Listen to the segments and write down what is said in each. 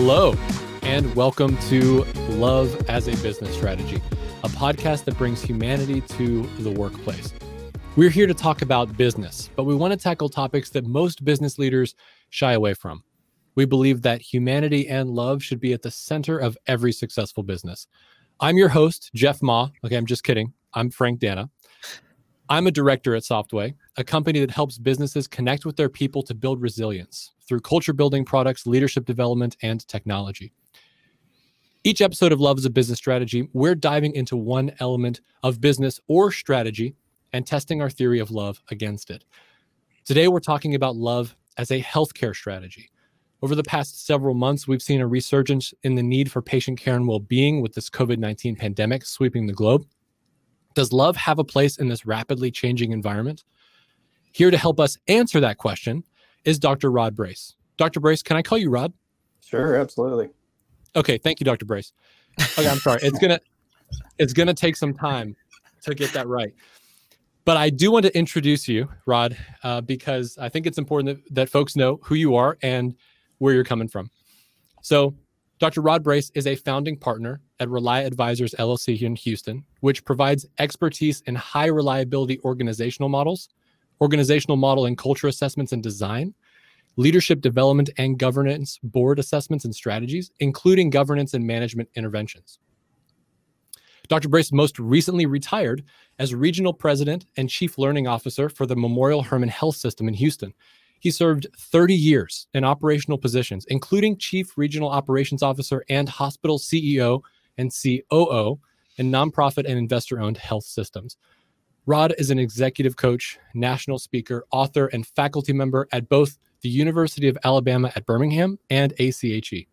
Hello, and welcome to Love as a Business Strategy, a podcast that brings humanity to the workplace. We're here to talk about business, but we want to tackle topics that most business leaders shy away from. We believe that humanity and love should be at the center of every successful business. I'm your host, Jeff Ma. Okay, I'm just kidding. I'm Frank Danna. I'm a director at Softway, a company that helps businesses connect with their people to build resilience through culture building products, leadership development, and technology. Each episode of Love as a Business Strategy, we're diving into one element of business or strategy and testing our theory of love against it. Today, we're talking about love as a healthcare strategy. Over the past several months, we've seen a resurgence in the need for patient care and well being with this COVID 19 pandemic sweeping the globe. Does love have a place in this rapidly changing environment? Here to help us answer that question is Dr. Rod Brace. Dr. Brace, can I call you Rod? Sure, absolutely. Okay, thank you, Dr. Brace. Okay, I'm sorry. It's gonna it's gonna take some time to get that right. But I do want to introduce you, Rod, uh, because I think it's important that, that folks know who you are and where you're coming from. So, Dr. Rod Brace is a founding partner at Rely Advisors LLC here in Houston, which provides expertise in high reliability organizational models, organizational model and culture assessments and design, leadership development and governance board assessments and strategies, including governance and management interventions. Dr. Brace most recently retired as regional president and chief learning officer for the Memorial Hermann Health System in Houston. He served 30 years in operational positions, including chief regional operations officer and hospital CEO and COO in nonprofit and investor owned health systems. Rod is an executive coach, national speaker, author, and faculty member at both the University of Alabama at Birmingham and ACHE.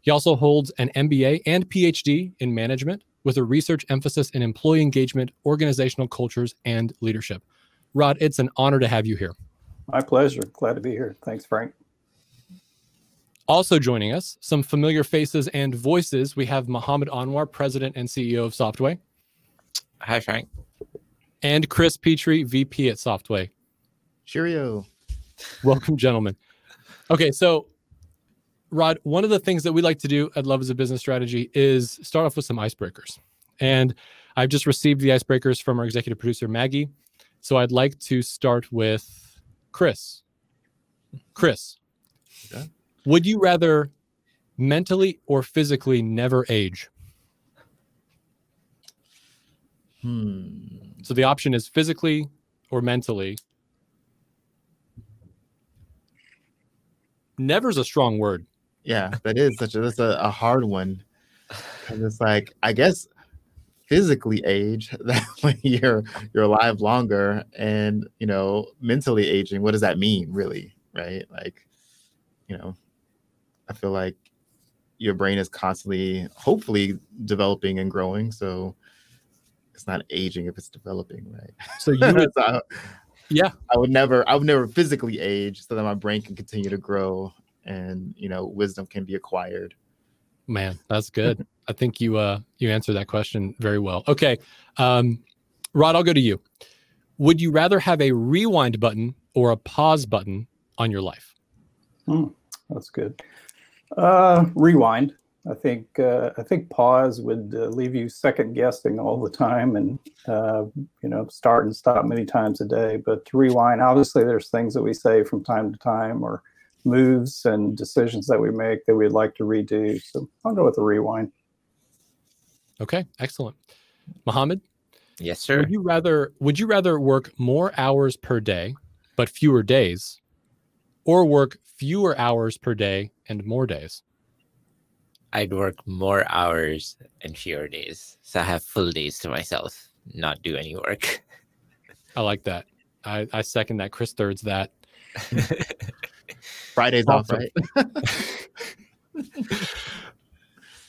He also holds an MBA and PhD in management with a research emphasis in employee engagement, organizational cultures, and leadership. Rod, it's an honor to have you here. My pleasure. Glad to be here. Thanks, Frank. Also joining us, some familiar faces and voices. We have Mohammed Anwar, President and CEO of Softway. Hi, Frank. And Chris Petrie, VP at Softway. Cheerio. Welcome, gentlemen. Okay, so Rod, one of the things that we like to do at Love as a Business Strategy is start off with some icebreakers. And I've just received the icebreakers from our executive producer, Maggie. So I'd like to start with Chris. Chris, okay. would you rather mentally or physically never age? Hmm. So the option is physically or mentally. Never's a strong word yeah, that is such a that's a, a hard one. And it's like I guess physically age that when you're you're alive longer and you know mentally aging what does that mean really right like you know i feel like your brain is constantly hopefully developing and growing so it's not aging if it's developing right? So you would, so yeah. I would never i would never physically age so that my brain can continue to grow and you know wisdom can be acquired. Man that's good. I think you uh you answered that question very well. Okay um rod i'll go to you. Would you rather have a rewind button or a pause button on your life? Hmm, that's good. Uh rewind i think uh, i think pause would uh, leave you second guessing all the time and uh, you know start and stop many times a day but to rewind obviously there's things that we say from time to time or moves and decisions that we make that we'd like to redo. So I'll go with the rewind. Okay, excellent. Mohammed? Yes, sir. Would you rather would you rather work more hours per day but fewer days or work fewer hours per day and more days? I'd work more hours and fewer days. So I have full days to myself, not do any work. I like that. I, I second that. Chris thirds that. Fridays off, right?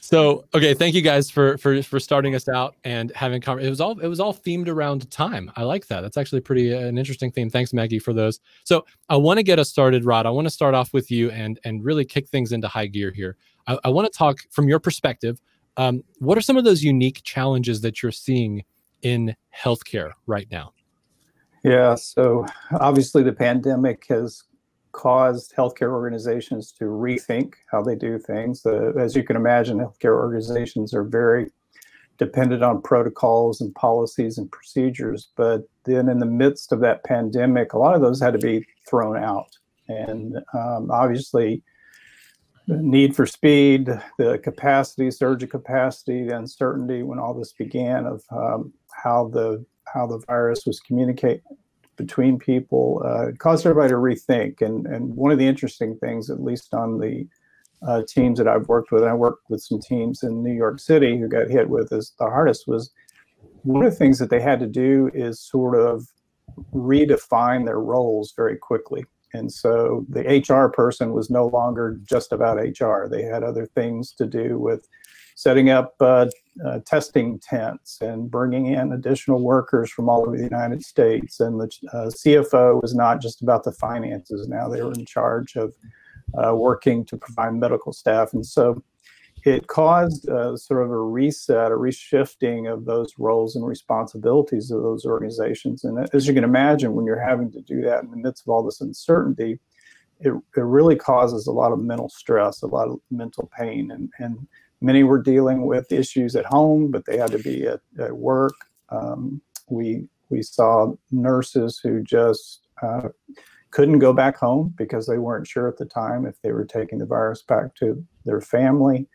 so okay, thank you guys for for for starting us out and having it was all it was all themed around time. I like that. That's actually pretty uh, an interesting theme. Thanks, Maggie, for those. So I want to get us started, Rod. I want to start off with you and and really kick things into high gear here. I, I want to talk from your perspective. Um, what are some of those unique challenges that you're seeing in healthcare right now? Yeah, so obviously the pandemic has caused healthcare organizations to rethink how they do things. Uh, as you can imagine, healthcare organizations are very dependent on protocols and policies and procedures. But then, in the midst of that pandemic, a lot of those had to be thrown out. And um, obviously, the need for speed, the capacity, surge of capacity, the uncertainty when all this began of um, how the how the virus was communicate between people uh, caused everybody to rethink. And and one of the interesting things, at least on the uh, teams that I've worked with, I worked with some teams in New York City who got hit with this the hardest was one of the things that they had to do is sort of redefine their roles very quickly. And so the HR person was no longer just about HR. They had other things to do with setting up uh, uh, testing tents and bringing in additional workers from all over the United States. And the uh, CFO was not just about the finances. Now they were in charge of uh, working to provide medical staff. And so it caused uh, sort of a reset, a reshifting of those roles and responsibilities of those organizations. And as you can imagine, when you're having to do that in the midst of all this uncertainty, it, it really causes a lot of mental stress, a lot of mental pain. And, and many were dealing with issues at home, but they had to be at, at work. Um, we, we saw nurses who just uh, couldn't go back home because they weren't sure at the time if they were taking the virus back to their family.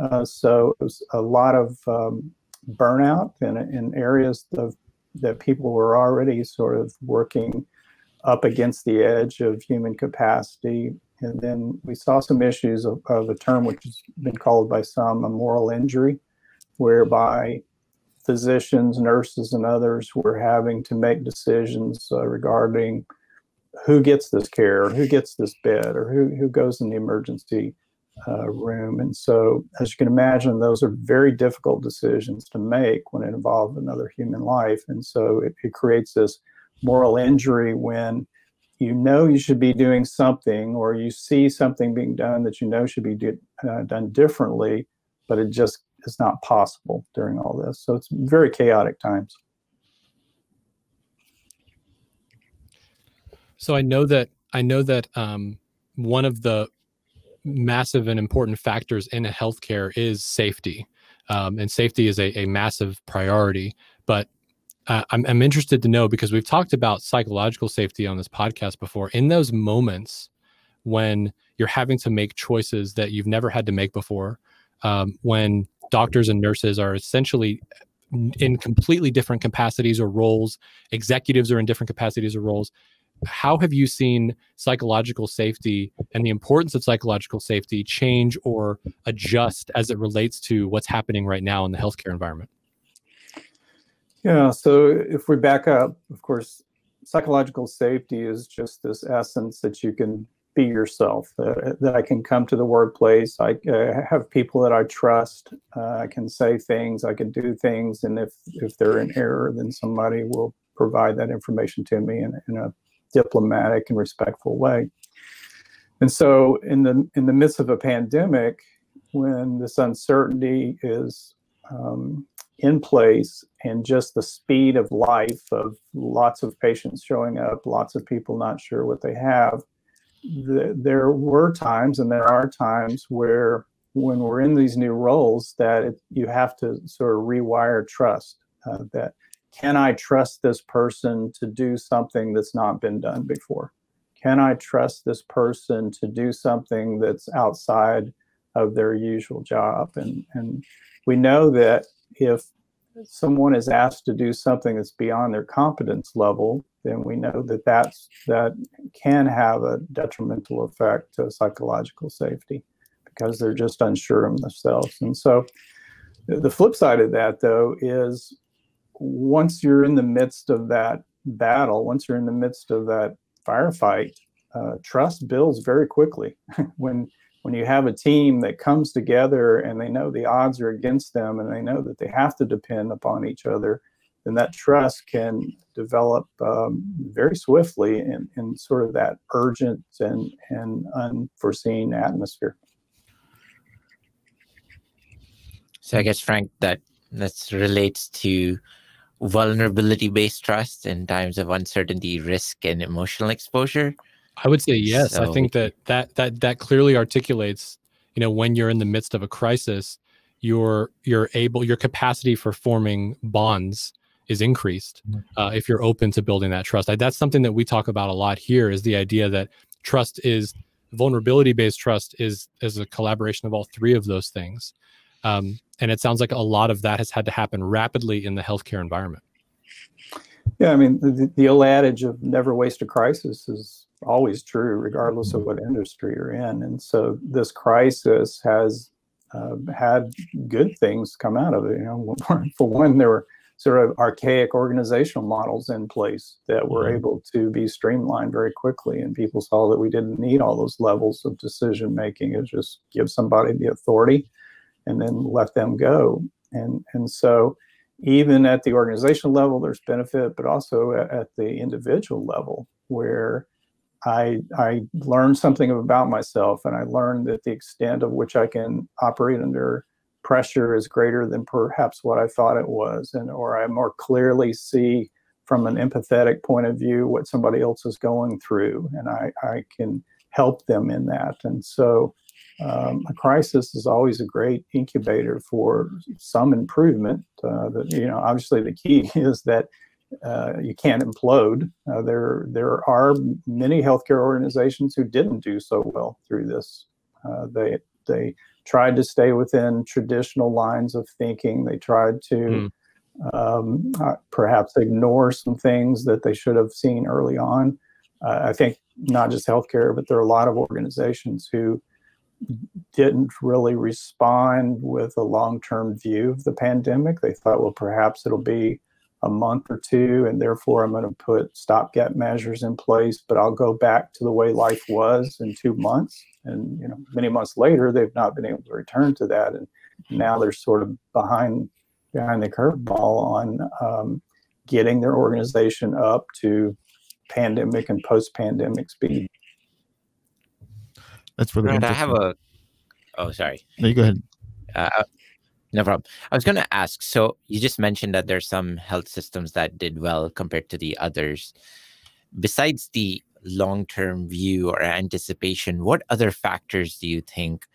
Uh, so it was a lot of um, burnout in, in areas of, that people were already sort of working up against the edge of human capacity. And then we saw some issues of, of a term which has been called by some a moral injury, whereby physicians, nurses, and others were having to make decisions uh, regarding who gets this care, or who gets this bed, or who, who goes in the emergency uh, room. And so, as you can imagine, those are very difficult decisions to make when it involves another human life. And so, it, it creates this moral injury when you know you should be doing something, or you see something being done that you know should be do, uh, done differently, but it just is not possible during all this. So, it's very chaotic times. So I know that I know that um, one of the massive and important factors in healthcare is safety, um, and safety is a, a massive priority. But uh, I'm, I'm interested to know because we've talked about psychological safety on this podcast before. In those moments when you're having to make choices that you've never had to make before, um, when doctors and nurses are essentially in completely different capacities or roles, executives are in different capacities or roles how have you seen psychological safety and the importance of psychological safety change or adjust as it relates to what's happening right now in the healthcare environment? Yeah, so if we back up, of course, psychological safety is just this essence that you can be yourself, uh, that I can come to the workplace. I uh, have people that I trust. Uh, I can say things, I can do things, and if, if they're in error, then somebody will provide that information to me in, in a diplomatic and respectful way. And so, in the in the midst of a pandemic, when this uncertainty is um, in place, and just the speed of life of lots of patients showing up, lots of people not sure what they have, the, there were times, and there are times where, when we're in these new roles, that it, you have to sort of rewire trust. Uh, that can I trust this person to do something that's not been done before? Can I trust this person to do something that's outside of their usual job? And, and we know that if someone is asked to do something that's beyond their competence level, then we know that that's, that can have a detrimental effect to psychological safety because they're just unsure of themselves. And so the flip side of that, though, is once you're in the midst of that battle, once you're in the midst of that firefight, uh, trust builds very quickly. when when you have a team that comes together and they know the odds are against them and they know that they have to depend upon each other, then that trust can develop um, very swiftly in, in sort of that urgent and, and unforeseen atmosphere. So I guess Frank, that that relates to vulnerability based trust in times of uncertainty, risk, and emotional exposure. I would say yes. I think that that that that clearly articulates, you know, when you're in the midst of a crisis, your your able your capacity for forming bonds is increased uh, if you're open to building that trust. I, that's something that we talk about a lot here. Is the idea that trust is vulnerability based trust is is a collaboration of all three of those things, um, and it sounds like a lot of that has had to happen rapidly in the healthcare environment. Yeah, I mean, the, the old adage of never waste a crisis is always true, regardless of what industry you're in. And so this crisis has uh, had good things come out of it. You know, for one, there were sort of archaic organizational models in place that were Mhm. able to be streamlined very quickly, and people saw that we didn't need all those levels of decision making. It just give somebody the authority, and then let them go. And and so even at the organizational level, there's benefit, but also at, at the individual level, where I I learned something about myself, and I learned that the extent of which I can operate under pressure is greater than perhaps what I thought it was, and or I more clearly see from an empathetic point of view what somebody else is going through, and I I can help them in that, and so. Um, a crisis is always a great incubator for some improvement. Uh, that you know, obviously, the key is that uh, you can't implode. Uh, there, there are many healthcare organizations who didn't do so well through this. Uh, they, they tried to stay within traditional lines of thinking. They tried to um, uh, perhaps ignore some things that they should have seen early on. Uh, I think not just healthcare, but there are a lot of organizations who didn't really respond with a long-term view of the pandemic. They thought, well, perhaps it'll be a month or two, and therefore I'm going to put stopgap measures in place, but I'll go back to the way life was in two months. And you know, many months later, they've not been able to return to that, and now they're sort of behind behind the curveball on um, getting their organization up to pandemic and post-pandemic speed. That's really Right, I have a. Oh, sorry. No, you go ahead. Uh, no problem. I was going to ask. So you just mentioned that there's some health systems that did well compared to the others. Besides the long-term view or anticipation, what other factors do you think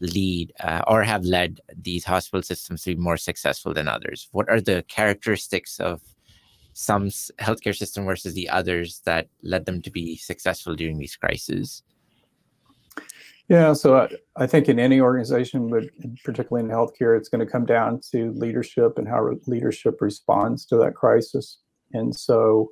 lead uh, or have led these hospital systems to be more successful than others? What are the characteristics of some healthcare system versus the others that led them to be successful during these crises? Yeah, so I, I think in any organization, but particularly in healthcare, it's going to come down to leadership and how re- leadership responds to that crisis. And so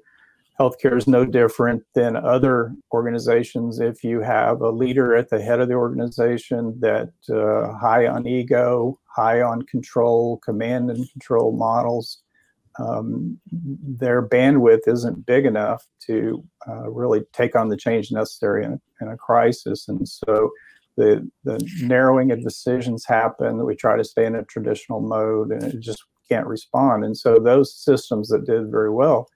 healthcare is no different than other organizations. If you have a leader at the head of the organization that uh, high on ego, high on control, command and control models, um, their bandwidth isn't big enough to uh, really take on the change necessary in, in a crisis. And so the, the narrowing of decisions happen. We try to stay in a traditional mode and it just can't respond. And so those systems that did very well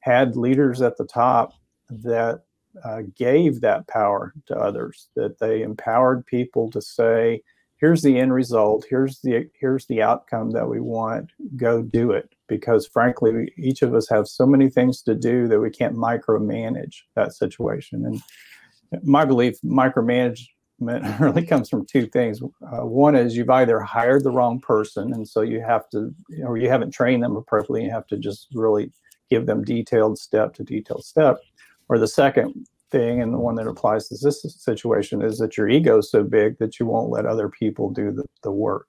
had leaders at the top that uh, gave that power to others, that they empowered people to say, here's the end result. Here's the here's the outcome that we want. Go do it. Because frankly we, each of us have so many things to do that we can't micromanage that situation. And my belief micromanagement really comes from two things. Uh, one is you've either hired the wrong person and so you have to or you haven't trained them appropriately you have to just really give them detailed step to detailed step. Or the second thing and the one that applies to this situation is that your ego is so big that you won't let other people do the, the work.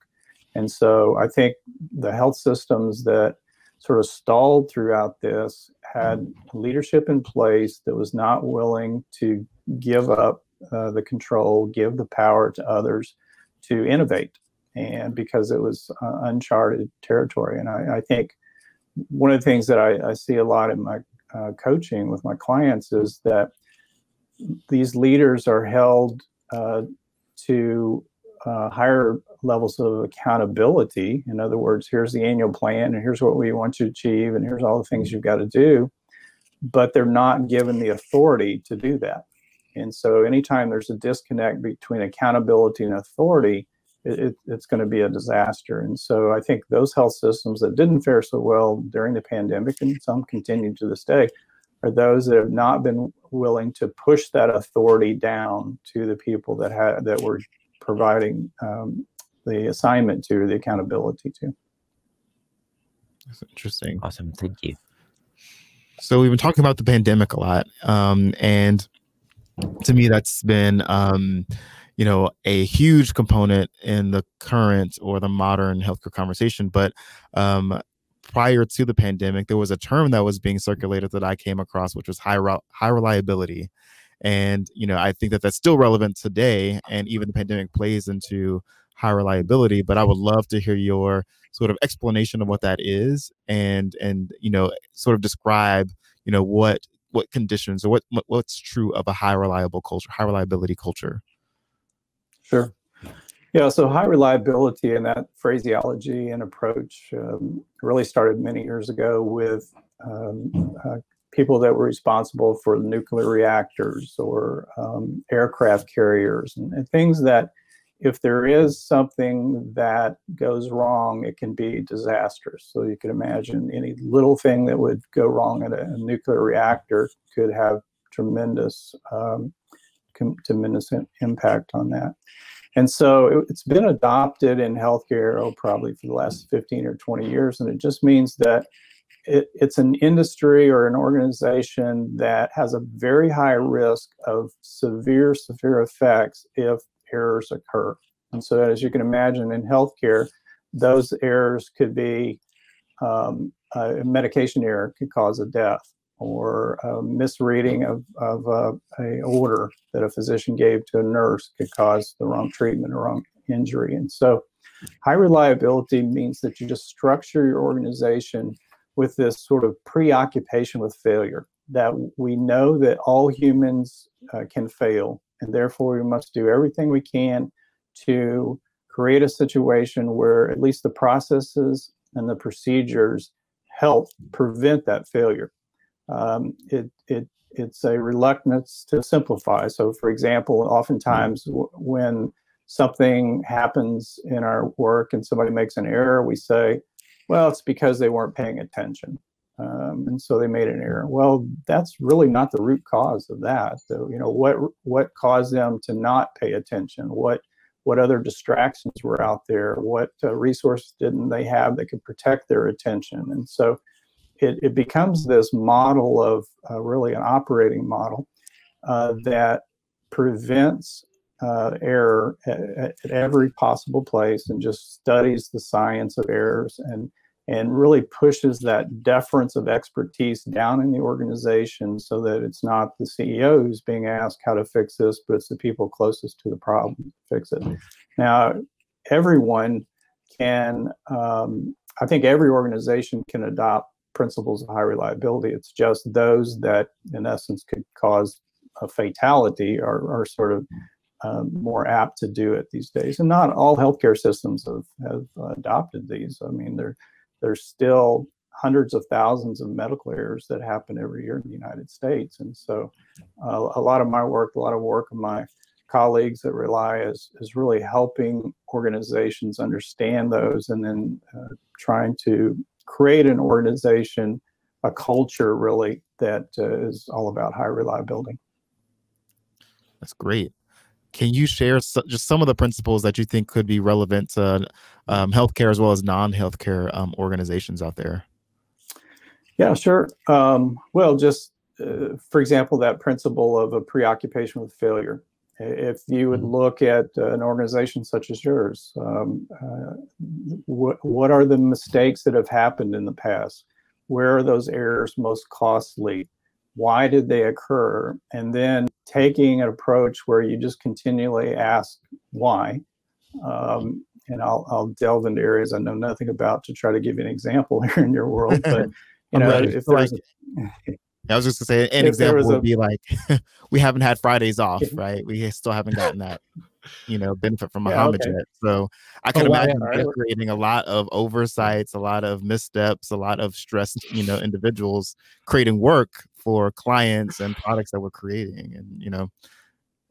And so i think the health systems that sort of stalled throughout this had leadership in place that was not willing to give up uh, the control give the power to others to innovate. And because it was uh, uncharted territory. And I, I, think one of the things that I, I see a lot in my uh, coaching with my clients is that these leaders are held uh, to uh, higher levels of accountability. In other words, here's the annual plan, and here's what we want to achieve, and here's all the things you've got to do. But they're not given the authority to do that. And so, anytime there's a disconnect between accountability and authority, it, it, it's going to be a disaster. And so, I think those health systems that didn't fare so well during the pandemic, and some continue to this day, are those that have not been willing to push that authority down to the people that had that were providing um, the assignment to, the accountability to. That's interesting. Awesome. Thank you. So we've been talking about the pandemic a lot, um, and to me, that's been um, you know a huge component in the current or the modern healthcare conversation. But um, prior to the pandemic, there was a term that was being circulated that I came across, which was high re- high reliability. And you know, I think that that's still relevant today, and even the pandemic plays into high reliability. But I would love to hear your sort of explanation of what that is, and and you know, sort of describe you know what what conditions or what what's true of a high reliable culture, high reliability culture. Sure. Yeah, so high reliability and that phraseology and approach um, really started many years ago with um, uh, people that were responsible for nuclear reactors or um, aircraft carriers and, and, things that if there is something that goes wrong, it can be disastrous. So you can imagine any little thing that would go wrong at a, a nuclear reactor could have tremendous, um, tremendous impact on that. And so it, has been adopted in healthcare, oh, probably for the last 15 or 20 years. And it just means that it, it's an industry or an organization that has a very high risk of severe, severe effects if errors occur. And so, as you can imagine, in healthcare, those errors could be um, a medication error could cause a death or a misreading of, of a order that a physician gave to a nurse could cause the wrong treatment or wrong injury. And so high reliability means that you just structure your organization with this sort of preoccupation with failure that we know that all humans uh, can fail and therefore we must do everything we can to create a situation where at least the processes and the procedures help prevent that failure um, it, it, it's a reluctance to simplify. So, for example, oftentimes w- when something happens in our work and somebody makes an error, we say, well, it's because they weren't paying attention. Um, and so they made an error. Well, that's really not the root cause of that. So, you know, what what caused them to not pay attention? What what other distractions were out there? What uh, resources didn't they have that could protect their attention? And so, it, it becomes this model of uh, really an operating model uh, that prevents uh, error at, at, every possible place and just studies the science of errors and and really pushes that deference of expertise down in the organization so that it's not the CEO who's being asked how to fix this, but it's the people closest to the problem to fix it. Now, everyone can, um, I think every organization can adopt principles of high reliability. It's just those that, in essence, could cause a fatality are, are sort of um, more apt to do it these days. And not all healthcare systems have, have adopted these. I mean, there, there's still hundreds of thousands of medical errors that happen every year in the United States. And so uh, a lot of my work, a lot of work of my colleagues that Rely is, is really helping organizations understand those and then uh, trying to create an organization, a culture really that uh, is all about high reliability. That's great. Can you share so, just some of the principles that you think could be relevant to um, healthcare as well as non-healthcare um, organizations out there? Yeah, sure. Um, well, just uh, for example, that principle of a preoccupation with failure. If you would mm-hmm. look at uh, an organization such as yours, um, uh, what, what are the mistakes that have happened in the past? Where are those errors most costly? Why did they occur? And then taking an approach where you just continually ask why. Um, and I'll, I'll delve into areas I know nothing about to try to give you an example here in your world. But you know, if there's I was just gonna say an if example would a, be like we haven't had Fridays off, right? We still haven't gotten that, you know, benefit from Mohammed yeah, okay. yet. So I oh, can oh, imagine wow, creating a lot of oversights, a lot of missteps, a lot of stressed, you know, individuals creating work for clients and products that we're creating. And you know,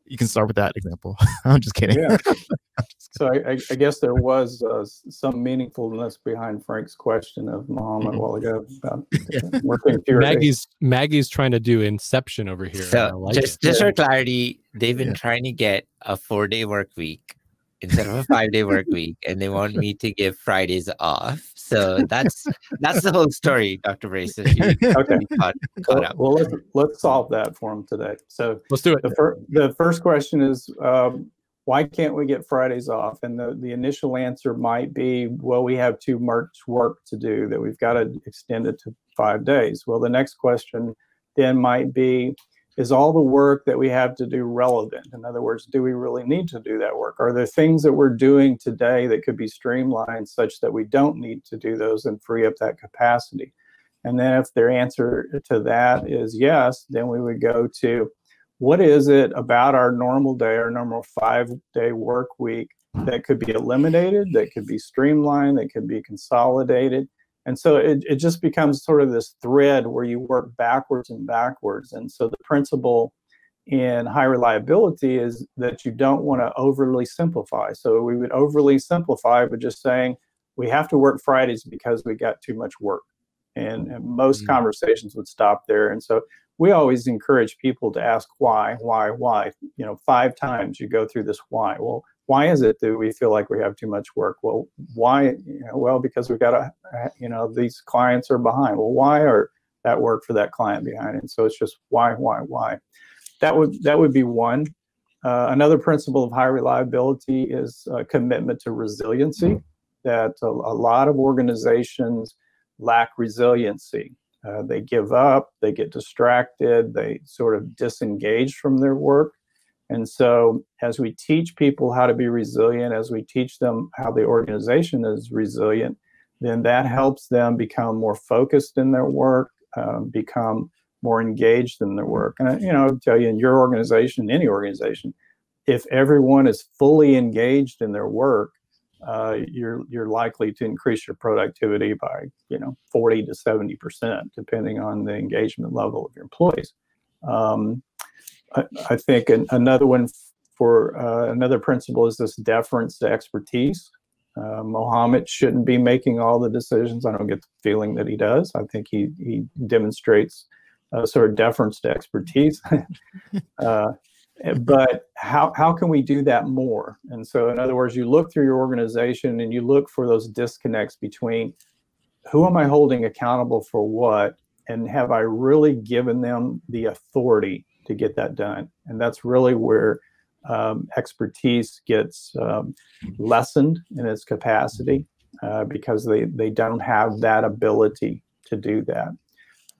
you can start with that example. I'm just kidding. Yeah. so I, I, guess there was uh, some meaningfulness behind Frank's question of Mohammed a while ago about working Maggie's Maggie's trying to do Inception over here. So like just, just for clarity, they've been yeah. trying to get a four day work week instead of a five day work week, and they want me to give Fridays off. So that's that's the whole story, Dr. Brace. okay. Caught, caught well, well, let's let's solve that for them today. So let's do it. The, fir- the first question is um, why can't we get Fridays off? And the, the initial answer might be, well, we have too much work to do that we've got to extend it to five days. Well, the next question then might be, is all the work that we have to do relevant? In other words, do we really need to do that work? Are there things that we're doing today that could be streamlined such that we don't need to do those and free up that capacity? And then if their answer to that is yes, then we would go to what is it about our normal day, our normal five day work week that could be eliminated, that could be streamlined, that could be consolidated? And so it, it just becomes sort of this thread where you work backwards and backwards. And so the principle in high reliability is that you don't want to overly simplify. So we would overly simplify by just saying we have to work Fridays because we got too much work. And, and most mm-hmm. conversations would stop there. And so we always encourage people to ask why, why, why. You know, five times you go through this why. Well, why is it that we feel like we have too much work? Well, why? You know, well, because we've got to, you know, these clients are behind. Well, why are that work for that client behind? And so it's just why, why, why. That would that would be one. Uh, another principle of high reliability is commitment to resiliency. That a, a, lot of organizations lack resiliency. Uh, they give up, they get distracted, they sort of disengage from their work. And so, as we teach people how to be resilient, as we teach them how the organization is resilient, then that helps them become more focused in their work, um, become more engaged in their work. And you know, I'll tell you, in your organization, any organization, if everyone is fully engaged in their work, uh, you're you're likely to increase your productivity by you know 40 to 70 percent, depending on the engagement level of your employees. Um, I, think an, another one for uh, another principle is this deference to expertise. Uh, Mohammed shouldn't be making all the decisions. I don't get the feeling that he does. I think he he demonstrates a sort of deference to expertise. uh, but how how can we do that more? And so, in other words, you look through your organization and you look for those disconnects between who am I holding accountable for what, and have I really given them the authority to get that done. And that's really where um, expertise gets um, lessened in its capacity uh, because they, they don't have that ability to do that.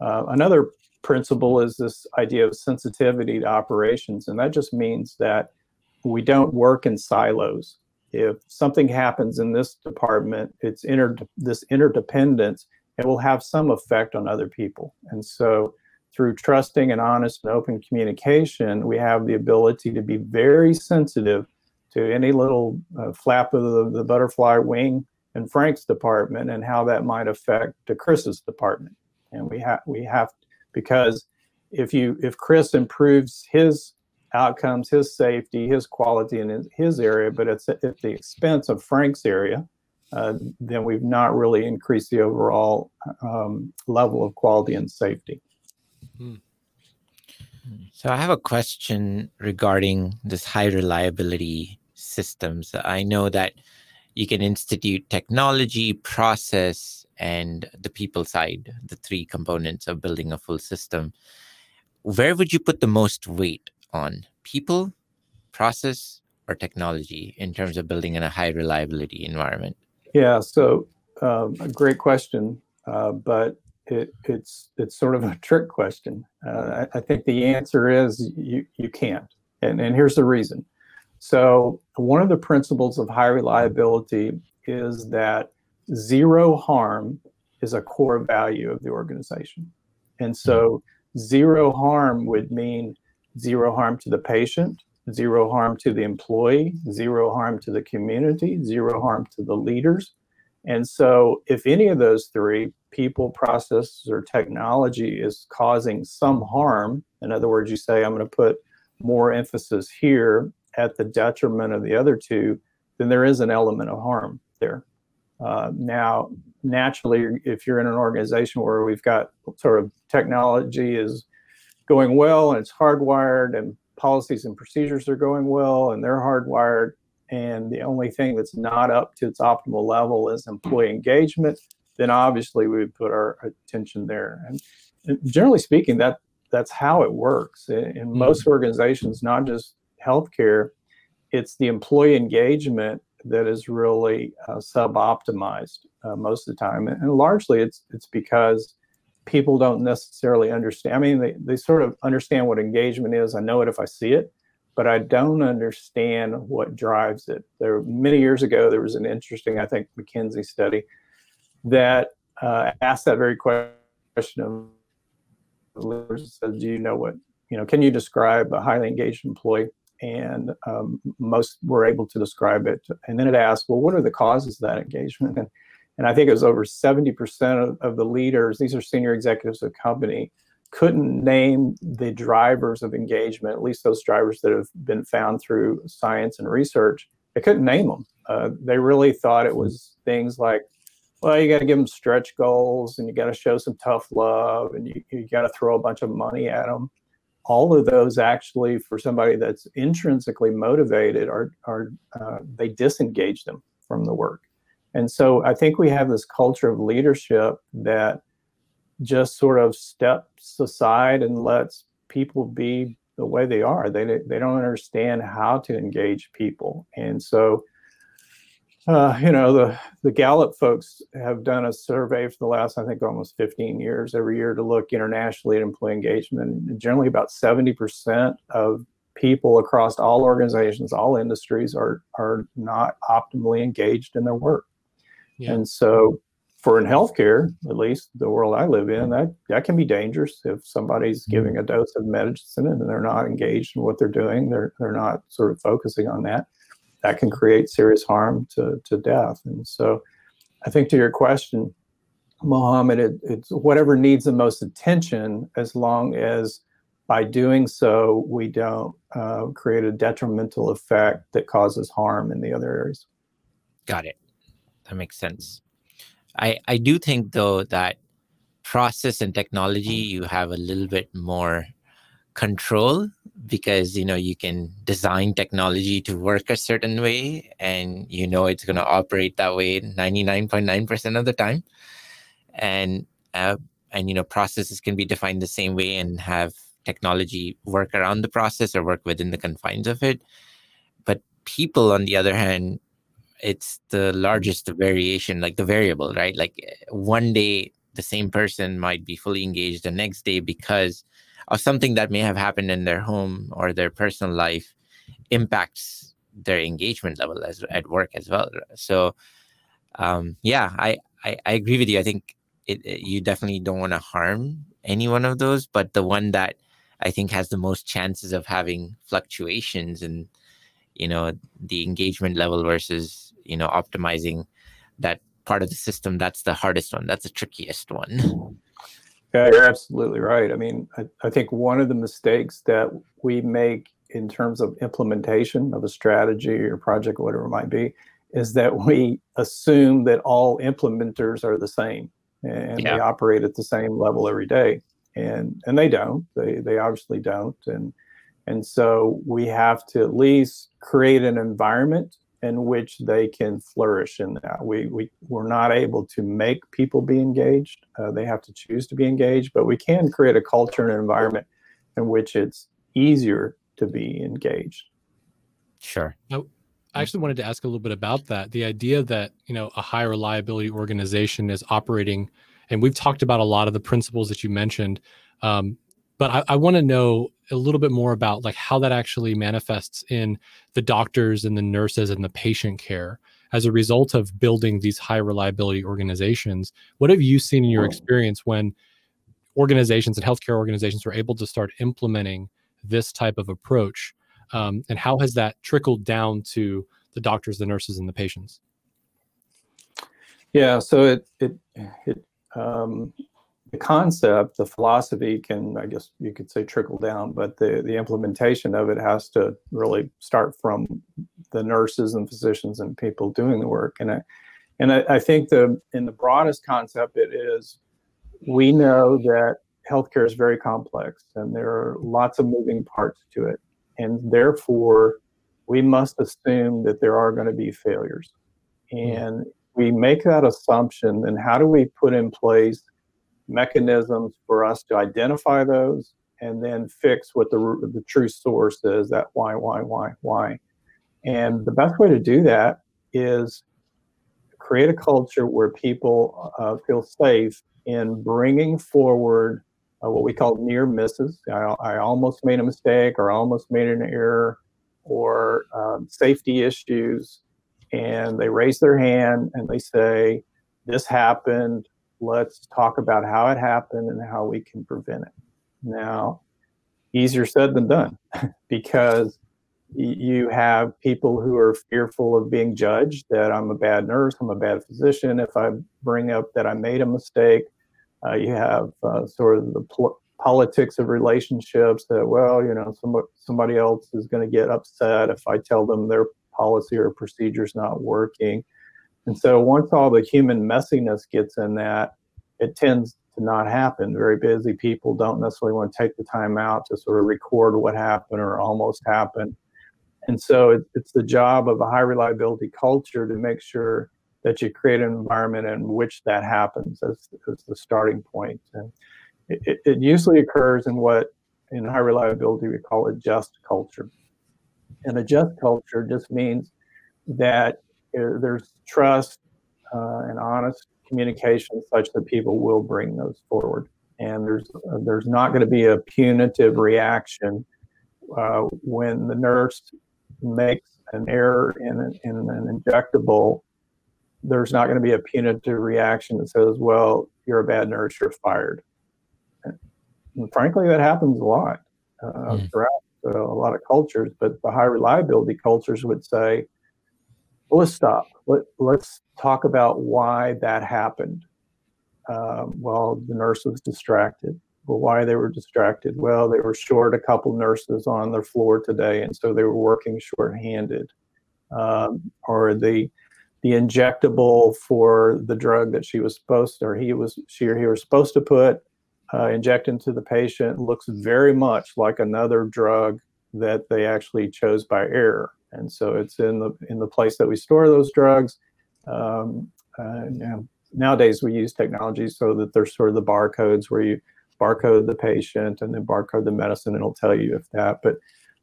Uh, another principle is this idea of sensitivity to operations, and that just means that we don't work in silos. If something happens in this department, it's inter- this interdependence, it will have some effect on other people. And so through trusting and honest and open communication, we have the ability to be very sensitive to any little uh, flap of the, the, butterfly wing in Frank's department and how that might affect to Chris's department. And we have we have because if you if Chris improves his outcomes, his safety, his quality in his, area, but it's at the expense of Frank's area, uh, then we've not really increased the overall um, level of quality and safety. So I have a question regarding this high reliability systems. I know that you can institute technology, process, and the people side, the three components of building a full system. Where would you put the most weight on people, process, or technology in terms of building in a high reliability environment? Yeah, so um, a great question. Uh, but it, it's it's sort of a trick question. Uh, I, I, think the answer is you you can't, and and here's the reason. So one of the principles of high reliability is that zero harm is a core value of the organization, and so zero harm would mean zero harm to the patient, zero harm to the employee, zero harm to the community, zero harm to the leaders. And so, if any of those three, people, processes, or technology is causing some harm. In other words, you say, I'm going to put more emphasis here at the detriment of the other two, then there is an element of harm there. Uh, now, naturally, if you're in an organization where we've got sort of technology is going well and it's hardwired and policies and procedures are going well and they're hardwired, and the only thing that's not up to its optimal level is employee engagement, then obviously we would put our attention there. And, generally speaking, that that's how it works in, in most organizations, not just healthcare. It's the employee engagement that is really uh, sub-optimized uh, most of the time, and, and largely it's it's because people don't necessarily understand. I mean, they, they sort of understand what engagement is. I know it if I see it, but I don't understand what drives it. There, many years ago, there was an interesting, I think, McKinsey study that uh, asked that very question of leaders. Said, "Do you know what you know? Can you describe a highly engaged employee?" And um, most were able to describe it. And then it asked, "Well, what are the causes of that engagement?" And and I think it was over 70% of, of the leaders, these are senior executives of company, couldn't name the drivers of engagement, at least those drivers that have been found through science and research. They couldn't name them. Uh, they really thought it was things like, well, you got to give them stretch goals and you got to show some tough love and you, you got to throw a bunch of money at them. All of those actually, for somebody that's intrinsically motivated, are, are uh, they disengage them from the work. And so I think we have this culture of leadership that just sort of steps aside and lets people be the way they are. They they don't understand how to engage people, and so uh, you know the the Gallup folks have done a survey for the last I think almost 15 years every year to look internationally at employee engagement. And generally, about 70 percent of people across all organizations, all industries are are not optimally engaged in their work. Yeah. And so for in healthcare, at least the world I live in, that that can be dangerous if somebody's mm-hmm. giving a dose of medicine and they're not engaged in what they're doing, they're they're not sort of focusing on that. That can create serious harm to, to death. And so I think to your question, Mohammed, it, it's whatever needs the most attention as long as by doing so we don't uh, create a detrimental effect that causes harm in the other areas. Got it. That makes sense. I I do think though that process and technology you have a little bit more control because you know you can design technology to work a certain way and you know it's going to operate that way 99.9% of the time. And uh, and you know processes can be defined the same way and have technology work around the process or work within the confines of it. But people on the other hand it's the largest variation, like the variable, right? Like eh, one day the same person might be fully engaged the next day because of something that may have happened in their home or their personal life impacts their engagement level as at work as well. So um, yeah, I, I, I agree with you. I think it, it, you definitely don't want to harm any one of those, but the one that I think has the most chances of having fluctuations and you know the engagement level versus you know optimizing that part of the system that's the hardest one that's the trickiest one. Yeah you're absolutely right. I mean I, I think one of the mistakes that we make in terms of implementation of a strategy or project whatever it might be is that we assume that all implementers are the same and yeah. they operate at the same level every day. And and they don't. They they obviously don't. And and so we have to at least create an environment in which they can flourish in that. We, we, we're not able to make people be engaged. Uh, they have to choose to be engaged, but we can create a culture and an environment in which it's easier to be engaged. Sure. Now, I actually wanted to ask a little bit about that. The idea that, you know, a high reliability organization is operating, and we've talked about a lot of the principles that you mentioned. Um, but I, I want to know a little bit more about like how that actually manifests in the doctors and the nurses and the patient care as a result of building these high reliability organizations. What have you seen in your experience when organizations and healthcare organizations were able to start implementing this type of approach? Um, and how has that trickled down to the doctors, the nurses, and the patients? Yeah, so it it it um, the concept, the philosophy can, I guess you could say, trickle down, but the, the implementation of it has to really start from the nurses and physicians and people doing the work. And I, and I, I think the in the broadest concept, it is we know that healthcare is very complex and there are lots of moving parts to it, and therefore we must assume that there are going to be failures. Hmm. And we make that assumption, then how do we put in place mechanisms for us to identify those and then fix what the, the true source is that why, why, why, why. And the best way to do that is create a culture where people uh, feel safe in bringing forward uh, what we call near misses. I, I, almost made a mistake or almost made an error or um, safety issues. And they raise their hand and they say, This happened let's talk about how it happened and how we can prevent it. Now, easier said than done because you have people who are fearful of being judged that I'm a bad nurse, I'm a bad physician. If I bring up that I made a mistake, uh, you have uh, sort of the pol- politics of relationships that, well, you know, somebody, somebody else is going to get upset if I tell them their policy or procedure is not working. And so once all the human messiness gets in that, it tends to not happen. Very busy people don't necessarily want to take the time out to sort of record what happened or almost happened. And so it, it's the job of a high reliability culture to make sure that you create an environment in which that happens as, as the starting point. And it, it usually occurs in what in high reliability we call a just culture. And a just culture just means that there's trust uh, and honest communication such that people will bring those forward. And there's uh, there's not going to be a punitive reaction uh, when the nurse makes an error in an, in an injectable. There's not going to be a punitive reaction that says, "Well, you're a bad nurse, you're fired." And frankly, that happens a lot uh, mm. throughout uh, a lot of cultures. But the high reliability cultures would say, well, let's stop. Let, let's talk about why that happened. Um, well, the nurse was distracted. Well, why they were distracted? Well, they were short a couple nurses on their floor today, and so they were working shorthanded. Um, or the the injectable for the drug that she was supposed to, or he was she or he was supposed to put uh, inject into the patient looks very much like another drug that they actually chose by error and so it's in the in the place that we store those drugs. Um, uh, nowadays we use technology so that there's sort of the barcodes where you barcode the patient and then barcode the medicine, and it'll tell you if that. But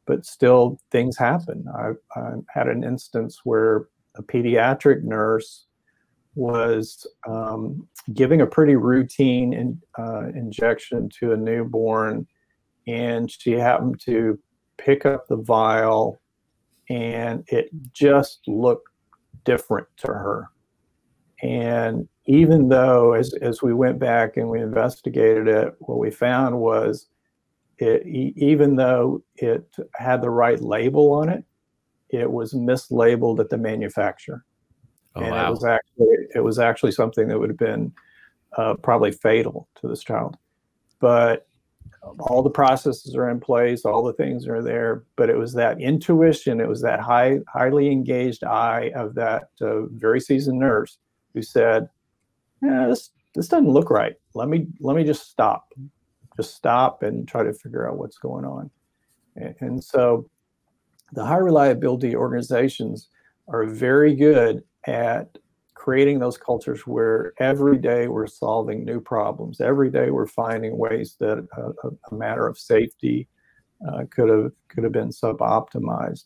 but still, things happen. I, I had an instance where a pediatric nurse was um, giving a pretty routine in, uh, injection to a newborn, and she happened to pick up the vial and it just looked different to her. And even though, as, as we went back and we investigated it, what we found was it, even though it had the right label on it, it was mislabeled at the manufacturer. Oh, and wow. it was actually it was actually something that would have been uh, probably fatal to this child. But all the processes are in place, all the things are there, but it was that intuition, it was that high, highly engaged eye of that uh, very seasoned nurse who said, yeah, "This this doesn't look right. Let me let me just stop, just stop and try to figure out what's going on." And, and so, the high reliability organizations are very good at creating those cultures where every day we're solving new problems. Every day we're finding ways that a, a matter of safety uh, could have could have been suboptimized.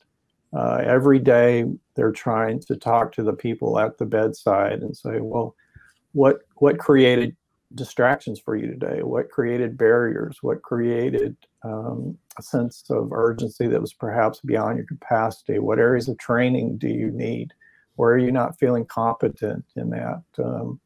Uh, every day they're trying to talk to the people at the bedside and say, well, what what created distractions for you today? What created barriers? What created um, a sense of urgency that was perhaps beyond your capacity? What areas of training do you need? Where are you not feeling competent in that? Um,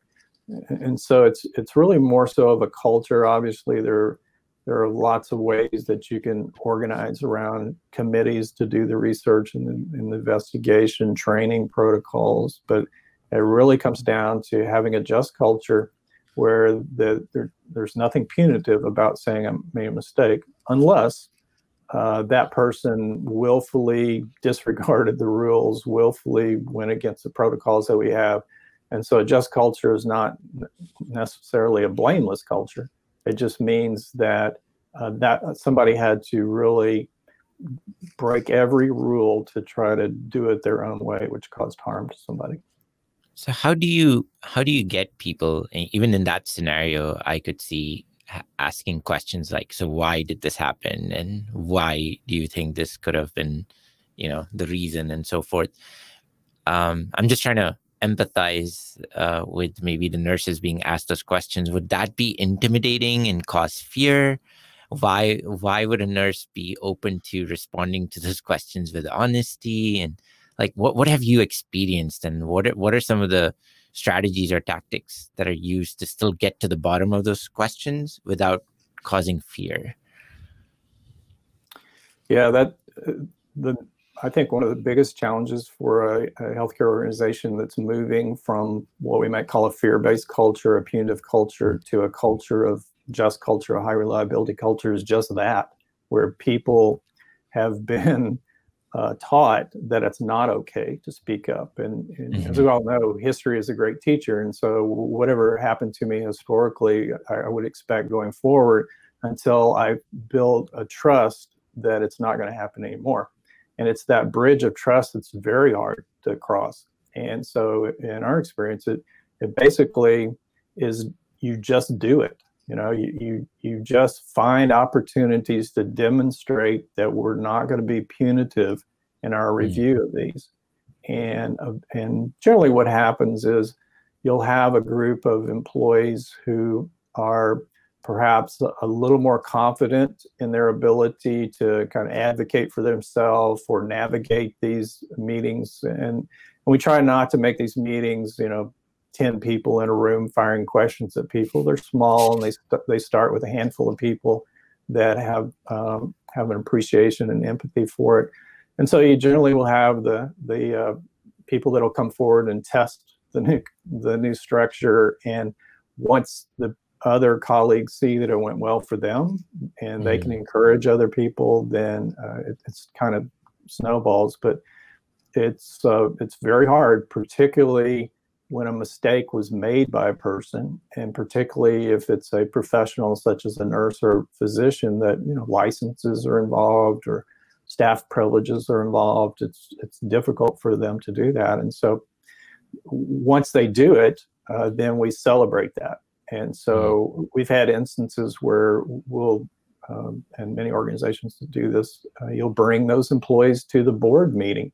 and so it's it's really more so of a culture. Obviously there there are lots of ways that you can organize around committees to do the research and the, and the investigation training protocols but it really comes down to having a just culture where the, there, there's nothing punitive about saying I made a mistake, unless uh, that person willfully disregarded the rules, willfully went against the protocols that we have. And so a just culture is not necessarily a blameless culture. It just means that uh, that somebody had to really break every rule to try to do it their own way, which caused harm to somebody. So how do you how do you get people even in that scenario? I could see asking questions like, "So why did this happen?" and "Why do you think this could have been, you know, the reason?" and so forth. Um, I'm just trying to empathize uh, with maybe the nurses being asked those questions. Would that be intimidating and cause fear? why why would a nurse be open to responding to those questions with honesty and like what what have you experienced and what are, what are some of the strategies or tactics that are used to still get to the bottom of those questions without causing fear? Yeah that uh, the I think one of the biggest challenges for a, a, healthcare organization that's moving from what we might call a fear-based culture, a punitive culture, to a culture of just culture, a high reliability culture is just that, where people have been uh, taught that it's not okay to speak up. And, and mm-hmm. as we all know, history is a great teacher. And so, whatever happened to me historically, I, I would expect going forward until I build a trust that it's not going to happen anymore. And it's that bridge of trust that's very hard to cross. And so, in our experience, it, it basically is you just do it you know, you, you, you just find opportunities to demonstrate that we're not going to be punitive in our hmm. review of these. And, uh, and generally, what happens is you'll have a group of employees who are perhaps a little more confident in their ability to kind of advocate for themselves or navigate these meetings and, and we try not to make these meetings you know 10 people in a room firing questions at people. They're small and they, st- they start with a handful of people that have, um, have an appreciation and empathy for it. And so you generally will have the, the uh, people that will come forward and test the new, the new structure. And once the other colleagues see that it went well for them and they can mm-hmm. encourage other people, then uh, it, it's kind of snowballs. But it's, uh, it's very hard, particularly when a mistake was made by a person, and particularly if it's a professional such as a nurse or physician that you know licenses are involved or staff privileges are involved, it's it's difficult for them to do that. And so once they do it, uh, then we celebrate that. And so mm-hmm. we've had instances where we'll um, and many organizations do this. Uh, you'll bring those employees to the board meeting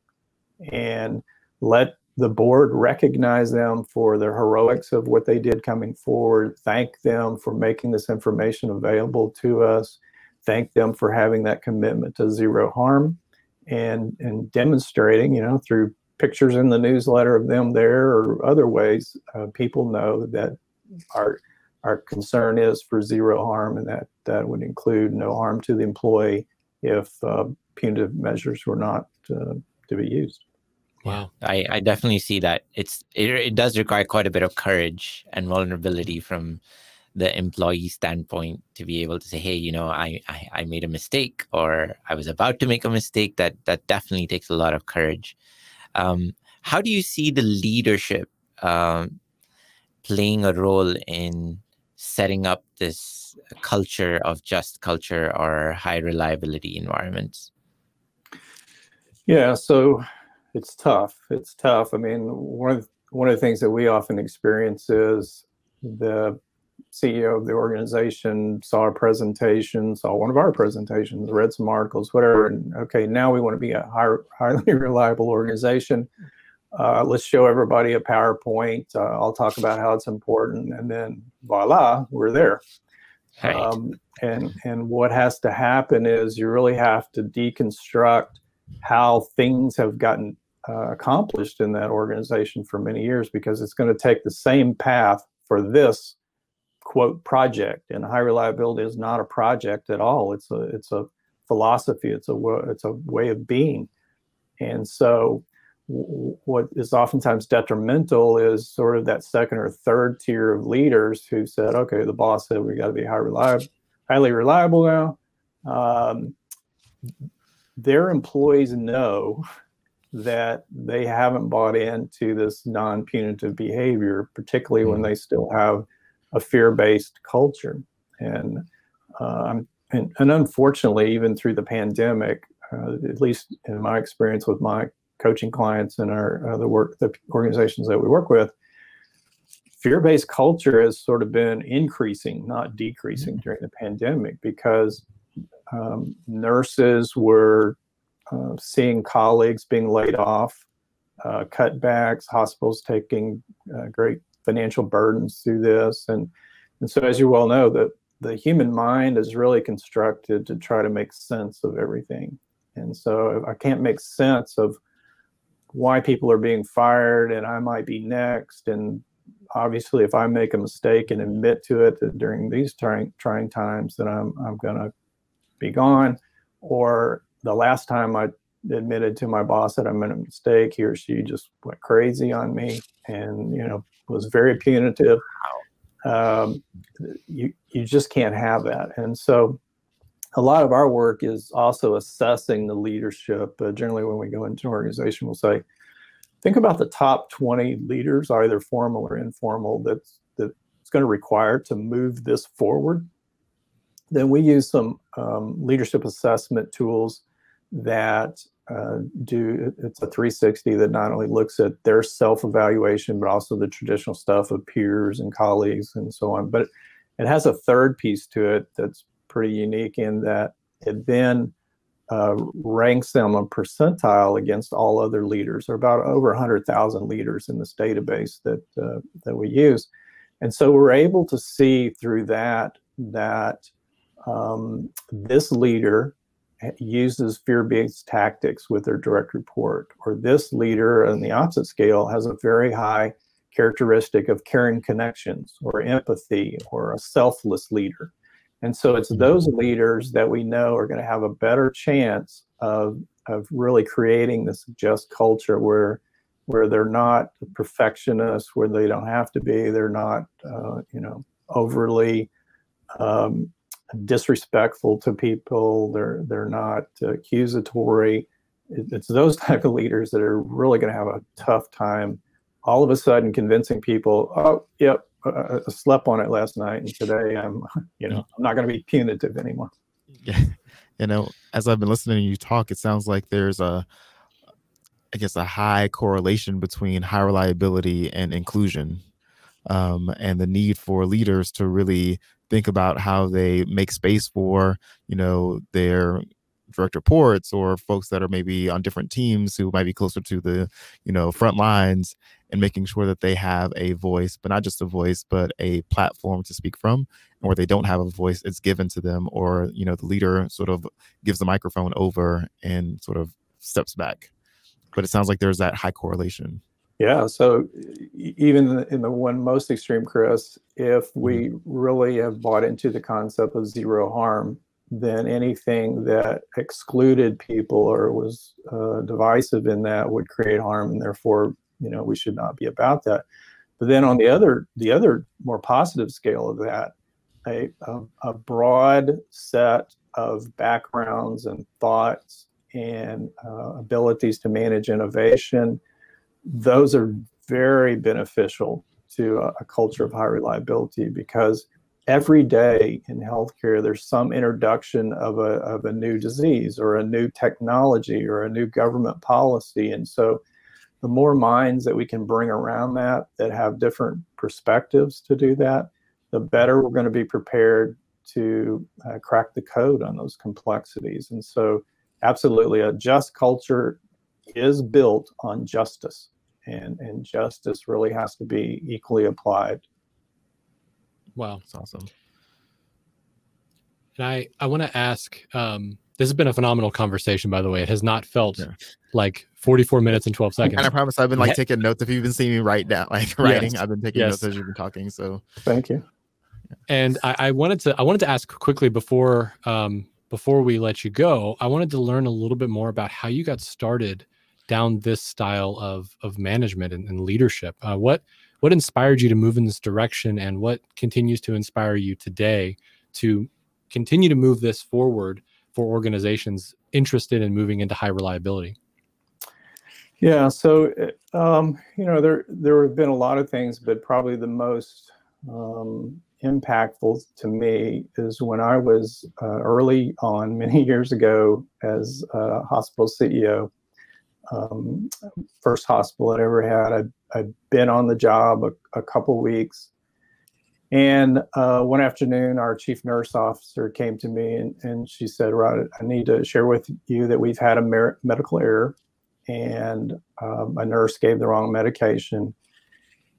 and let the board recognize them for their heroics of what they did coming forward, thank them for making this information available to us, thank them for having that commitment to zero harm, and and demonstrating, you know, through pictures in the newsletter of them there or other ways, uh, people know that our our concern is for zero harm, and that that would include no harm to the employee if uh, punitive measures were not uh, to be used. Wow. I, I definitely see that it's it, it does require quite a bit of courage and vulnerability from the employee standpoint to be able to say, hey, you know, I, I, I made a mistake or I was about to make a mistake. That that definitely takes a lot of courage. Um, how do you see the leadership um, playing a role in setting up this culture of just culture or high reliability environments? Yeah, so it's tough. It's tough. I mean, one of one of the things that we often experience is the CEO of the organization saw a presentation, saw one of our presentations, read some articles, whatever, and okay, now we want to be a high, highly reliable organization. Uh, let's show everybody a PowerPoint. Uh, I'll talk about how it's important, and then voila, we're there. Right. Um, and and what has to happen is you really have to deconstruct how things have gotten uh, accomplished in that organization for many years because it's going to take the same path for this quote project. And high reliability is not a project at all. It's a it's a philosophy. It's a it's a way of being. And so what is oftentimes detrimental is sort of that second or third tier of leaders who said, okay, the boss said we got to be high reliable, highly reliable now. Um, their employees know that they haven't bought into this non-punitive behavior, particularly when they still have a fear-based culture. And, uh, and, and unfortunately, even through the pandemic, uh, at least in my experience with my coaching clients and our uh, the work the organizations that we work with, fear-based culture has sort of been increasing, not decreasing during the pandemic because um, nurses were uh, seeing colleagues being laid off, uh, cutbacks, hospitals taking uh, great financial burdens through this, and and so as you well know, the the human mind is really constructed to try to make sense of everything, and so I can't make sense of why people are being fired and I might be next, and obviously if I make a mistake and admit to it during these trying trying times, then I'm I'm gonna be gone, or the last time I admitted to my boss that I made a mistake, he or she just went crazy on me and, you know, was very punitive. Um, you, you just can't have that. And so a lot of our work is also assessing the leadership. Uh, generally, when we go into an organization, we'll say, think about the top 20 leaders, either formal or informal, that's, that's going to require to move this forward. Then we use some um, leadership assessment tools that uh, do it's a 360 that not only looks at their self-evaluation but also the traditional stuff of peers and colleagues and so on but it, has a third piece to it that's pretty unique in that it then uh, ranks them a percentile against all other leaders. There are about over 100000 leaders in this database that uh, that we use. And so we're able to see through that that um, this leader uses fear-based tactics with their direct report, or this leader on the opposite scale has a very high characteristic of caring connections or empathy or a selfless leader. And so it's those leaders that we know are going to have a better chance of, of really creating this just culture where where they're not perfectionists, where they don't have to be, they're not uh, you know overly um, disrespectful to people. They're they're not accusatory. It's those type of leaders that are really going to have a tough time. All of a sudden, convincing people, oh, yep, uh, I slept on it last night, and today I'm, you know, I'm not going to be punitive anymore. Yeah, you know, as I've been listening to you talk, it sounds like there's a, I guess, a high correlation between high reliability and inclusion, um, and the need for leaders to really think about how they make space for you know their direct reports or folks that are maybe on different teams who might be closer to the you know front lines and making sure that they have a voice but not just a voice but a platform to speak from. And where they don't have a voice it's given to them or you know the leader sort of gives the microphone over and sort of steps back. But it sounds like there's that high correlation yeah. So even in the one most extreme, Chris, if we mm-hmm. really have bought into the concept of zero harm, then anything that excluded people or was uh, divisive in that would create harm, and therefore, you know, we should not be about that. But then on the other, the other more positive scale of that, a, a, a broad set of backgrounds and thoughts and uh, abilities to manage innovation those are very beneficial to a, a culture of high reliability because every day in healthcare there's some introduction of a, of a new disease or a new technology or a new government policy. And so the more minds that we can bring around that that have different perspectives to do that the better we're going to be prepared to uh, crack the code on those complexities. And so absolutely a just culture is built on justice and and justice really has to be equally applied. Wow, that's awesome. And I I want to ask. Um, this has been a phenomenal conversation, by the way. It has not felt yeah. like 44 minutes and 12 seconds. And I promise I've been like yeah. taking notes. If you've been seeing me write down, like writing, yes. I've been taking yes. notes as you've been talking. So thank you. And I, I, wanted to I wanted to ask quickly before um, before we let you go. I wanted to learn a little bit more about how you got started down this style of of management and, and leadership. Uh, what what inspired you to move in this direction, and what continues to inspire you today to continue to move this forward for organizations interested in moving into high reliability? Yeah, so um, you know there there have been a lot of things, but probably the most um, impactful to me is when I was uh, early on, many years ago, as a hospital CEO. Um, first hospital I'd ever had. I'd, I'd been on the job a, a couple weeks. And uh, one afternoon, our chief nurse officer came to me and, and she said, Rod, I need to share with you that we've had a mer- medical error and um, a nurse gave the wrong medication.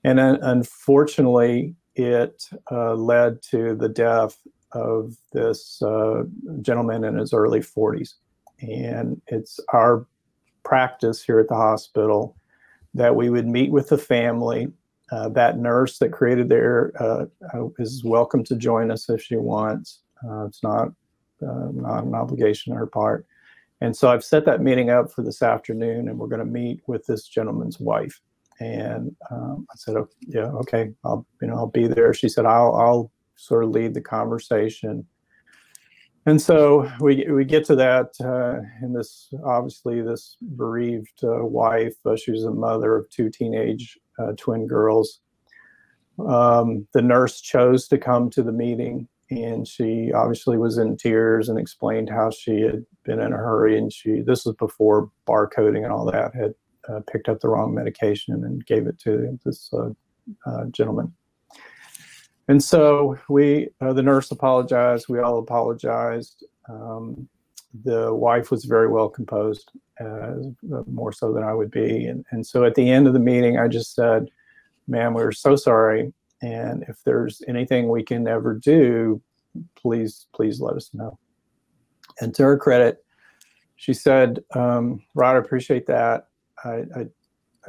And uh, unfortunately, it uh, led to the death of this uh, gentleman in his early 40s. And it's our practice here at the hospital that we would meet with the family. Uh, that nurse that created there uh, uh, is welcome to join us if she wants. Uh, it's not not an obligation on her part. And so I've set that meeting up for this afternoon, and we're going to meet with this gentleman's wife. And um, I said, oh, "Yeah, okay, I'll you know I'll be there." She said, "I'll I'll sort of lead the conversation." And so we we get to that, uh, and this obviously this bereaved uh, wife. Uh, she was a mother of two teenage uh, twin girls. Um, the nurse chose to come to the meeting, and she obviously was in tears and explained how she had been in a hurry, and she this was before barcoding and all that had uh, picked up the wrong medication and gave it to this uh, gentleman. And so we, uh, the nurse apologized. We all apologized. Um, the wife was very well composed, uh, more so than I would be. And, and so at the end of the meeting, I just said, "Ma'am, we're so sorry. And if there's anything we can ever do, please, please let us know." And to her credit, she said, um, "Rod, I appreciate that. I, I,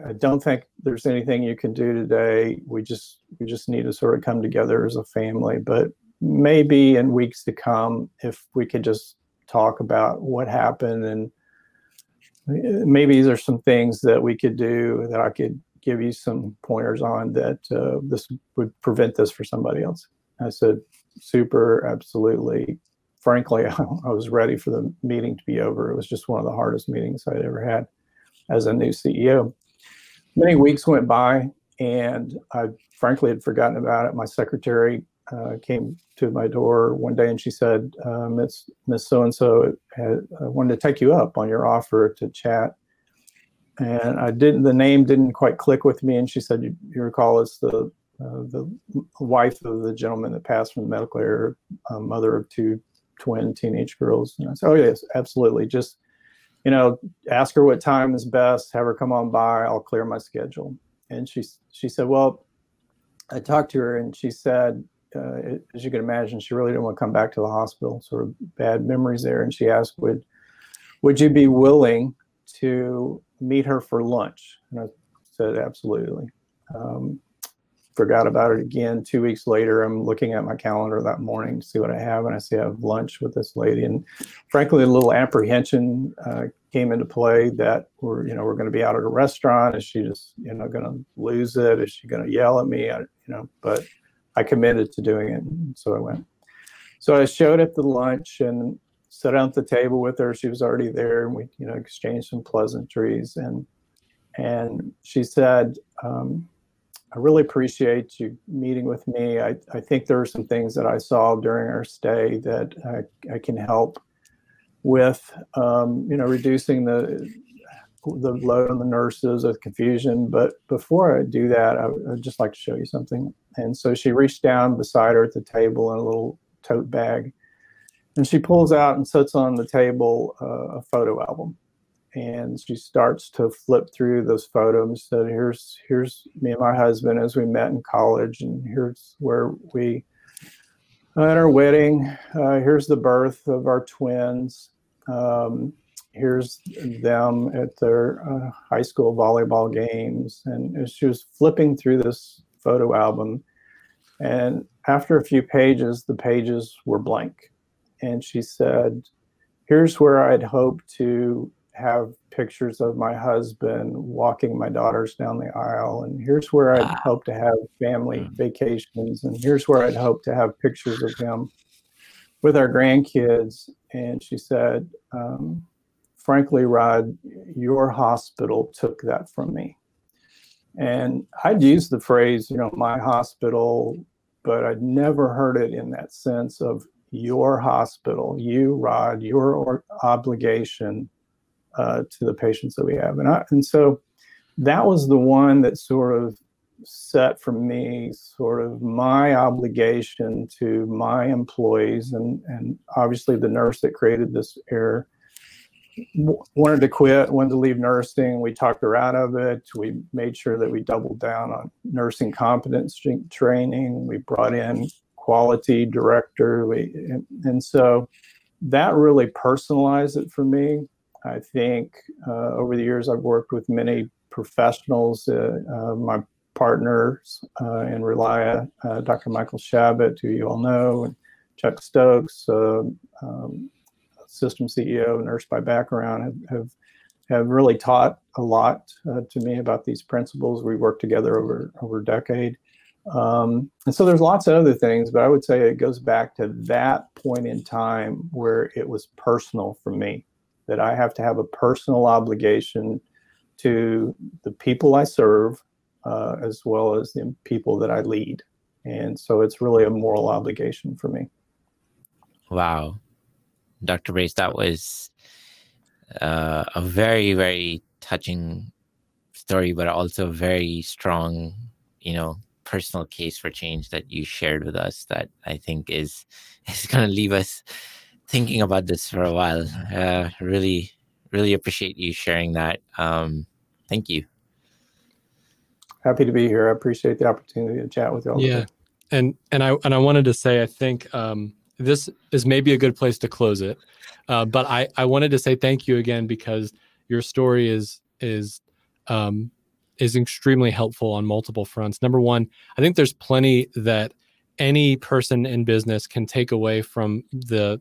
I don't think there's anything you can do today. We just we just need to sort of come together as a family. But maybe in weeks to come, if we could just talk about what happened and maybe there's some things that we could do that I could give you some pointers on that uh, this would prevent this for somebody else. I said, super, absolutely. Frankly, I was ready for the meeting to be over. It was just one of the hardest meetings I'd ever had as a new CEO. Many weeks went by, and I frankly had forgotten about it. My secretary uh, came to my door one day and she said, uh, Miss Miss So and So wanted to take you up on your offer to chat. And I didn't. The name didn't quite click with me. And she said, "You, you recall it's the uh, the wife of the gentleman that passed from the medical error, um, mother of two twin teenage girls." And I said, "Oh yes, absolutely. Just you know, ask her what time is best, have her come on by, I'll clear my schedule. And she she said, well, I talked to her and she said, uh, as you can imagine, she really didn't want to come back to the hospital. Sort of bad memories there. And she asked, would would you be willing to meet her for lunch? And I said, absolutely. Um, forgot about it again. Two weeks later, I'm looking at my calendar that morning to see what I have, and I see I have lunch with this lady. And frankly, a little apprehension uh, came into play that we're, you know, we're going to be out at a restaurant. Is she just, you know, going to lose it? Is she going to yell at me? I, you know, but I committed to doing it, so I went. So I showed up to lunch and sat down at the table with her. She was already there, and we, you know, exchanged some pleasantries. And and she said. Um, I really appreciate you meeting with me. I, I think there are some things that I saw during our stay that I, I can help with, um, you know, reducing the the load on the nurses of confusion. But before I do that, I, would just like to show you something. And so she reached down beside her at the table in a little tote bag, and she pulls out and sits on the table uh, a photo album and she starts to flip through those photos. So here's here's me and my husband as we met in college, and here's where we at our wedding. Uh, here's the birth of our twins. Um, here's them at their uh, high school volleyball games, and she was flipping through this photo album, and after a few pages, the pages were blank, and she said, "Here's where I'd hoped to." Have pictures of my husband walking my daughters down the aisle. And here's where I'd Wow. hope to have family Mm. vacations. And here's where I'd hope to have pictures of him with our grandkids. And she said, um, frankly, Rod, your hospital took that from me. And I'd use the phrase, you know, my hospital, but I'd never heard it in that sense of your hospital, you, Rod, your or- obligation uh, to the patients that we have. And, I, and so that was the one that sort of set for me sort of my obligation to my employees and, and obviously the nurse that created this error wanted to quit, wanted to leave nursing. We talked her out of it. We made sure that we doubled down on nursing competence training. We brought in quality director. We, and, and so that really personalized it for me. I think uh, over the years I've worked with many professionals. Uh, uh, my partners uh, in Relia, uh, Dr. Michael Shabot, who you all know, and Chuck Stokes, um, system CEO, nurse by background, have, have have really taught a lot to me about these principles. We worked together over over a decade, um, and so there's lots of other things. But I would say it goes back to that point in time where it was personal for me, that I have to have a personal obligation to the people I serve, uh, as well as the people that I lead, and so it's really a moral obligation for me. Wow. Dr. Brace, that was uh, a very, very touching story, but also a very strong, you know, personal case for change that you shared with us that I think is is going to leave us thinking about this for a while. Uh, really, really appreciate you sharing that. Um, thank you. Happy to be here. I appreciate the opportunity to chat with you all. Yeah. and and I and I wanted to say I think um, this is maybe a good place to close it, uh, but I I wanted to say thank you again because your story is is um, is extremely helpful on multiple fronts. Number one, I think there's plenty that any person in business can take away from the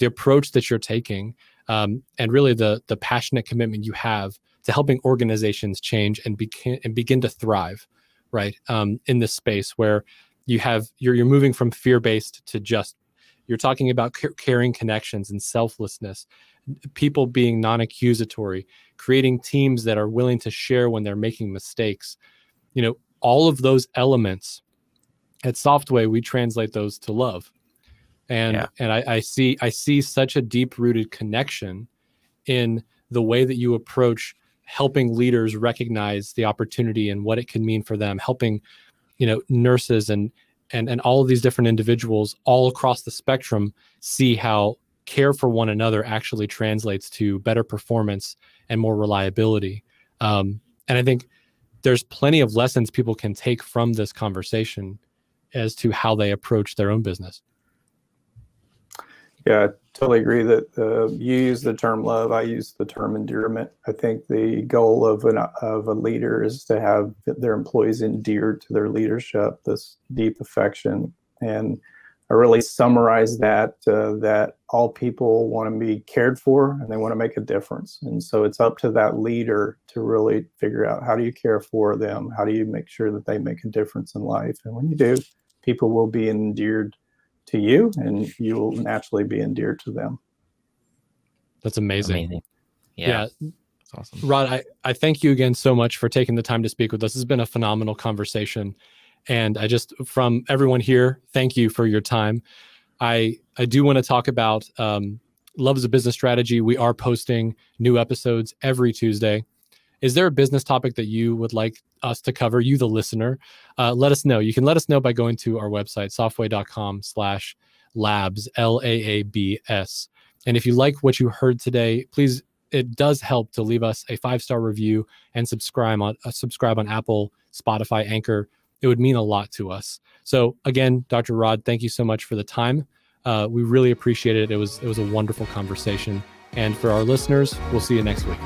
the approach that you're taking, um, and really the the passionate commitment you have to helping organizations change and begin and begin to thrive, right? Um, in this space where you have you're you're moving from fear based to just you're talking about ca- caring connections and selflessness people being non-accusatory creating teams that are willing to share when they're making mistakes you know all of those elements at softway we translate those to love and Yeah. and I, I see i see such a deep rooted connection in the way that you approach helping leaders recognize the opportunity and what it can mean for them helping you know nurses and and and all of these different individuals all across the spectrum see how care for one another actually translates to better performance and more reliability um, and i think there's plenty of lessons people can take from this conversation as to how they approach their own business Yeah, I totally agree that uh, you use the term love. I use the term endearment. I think the goal of an of a leader is to have their employees endeared to their leadership, this deep affection, and I really summarize that uh, that all people want to be cared for and they want to make a difference. And so it's up to that leader to really figure out how do you care for them, how do you make sure that they make a difference in life, and when you do, people will be endeared to you and you will naturally be endeared to them. that's amazing, Amazing. yeah. Yeah. That's awesome. Rod, I, I thank you again so much for taking the time to speak with us. This has been a phenomenal conversation. And I just, from everyone here, thank you for your time. I, I do want to talk about um, Love as a Business Strategy. We are posting new episodes every Tuesday. Is there a business topic that you would like us to cover, you, the listener? Uh, let us know. You can let us know by going to our website, softway.com slash labs, L A A B S. And if you like what you heard today, please it does help to leave us a five star review and subscribe on uh, subscribe on Apple, Spotify, Anchor. It would mean a lot to us. So again, Dr. Rod, thank you so much for the time. Uh, we really appreciate it. It was it was a wonderful conversation. And for our listeners, we'll see you next week.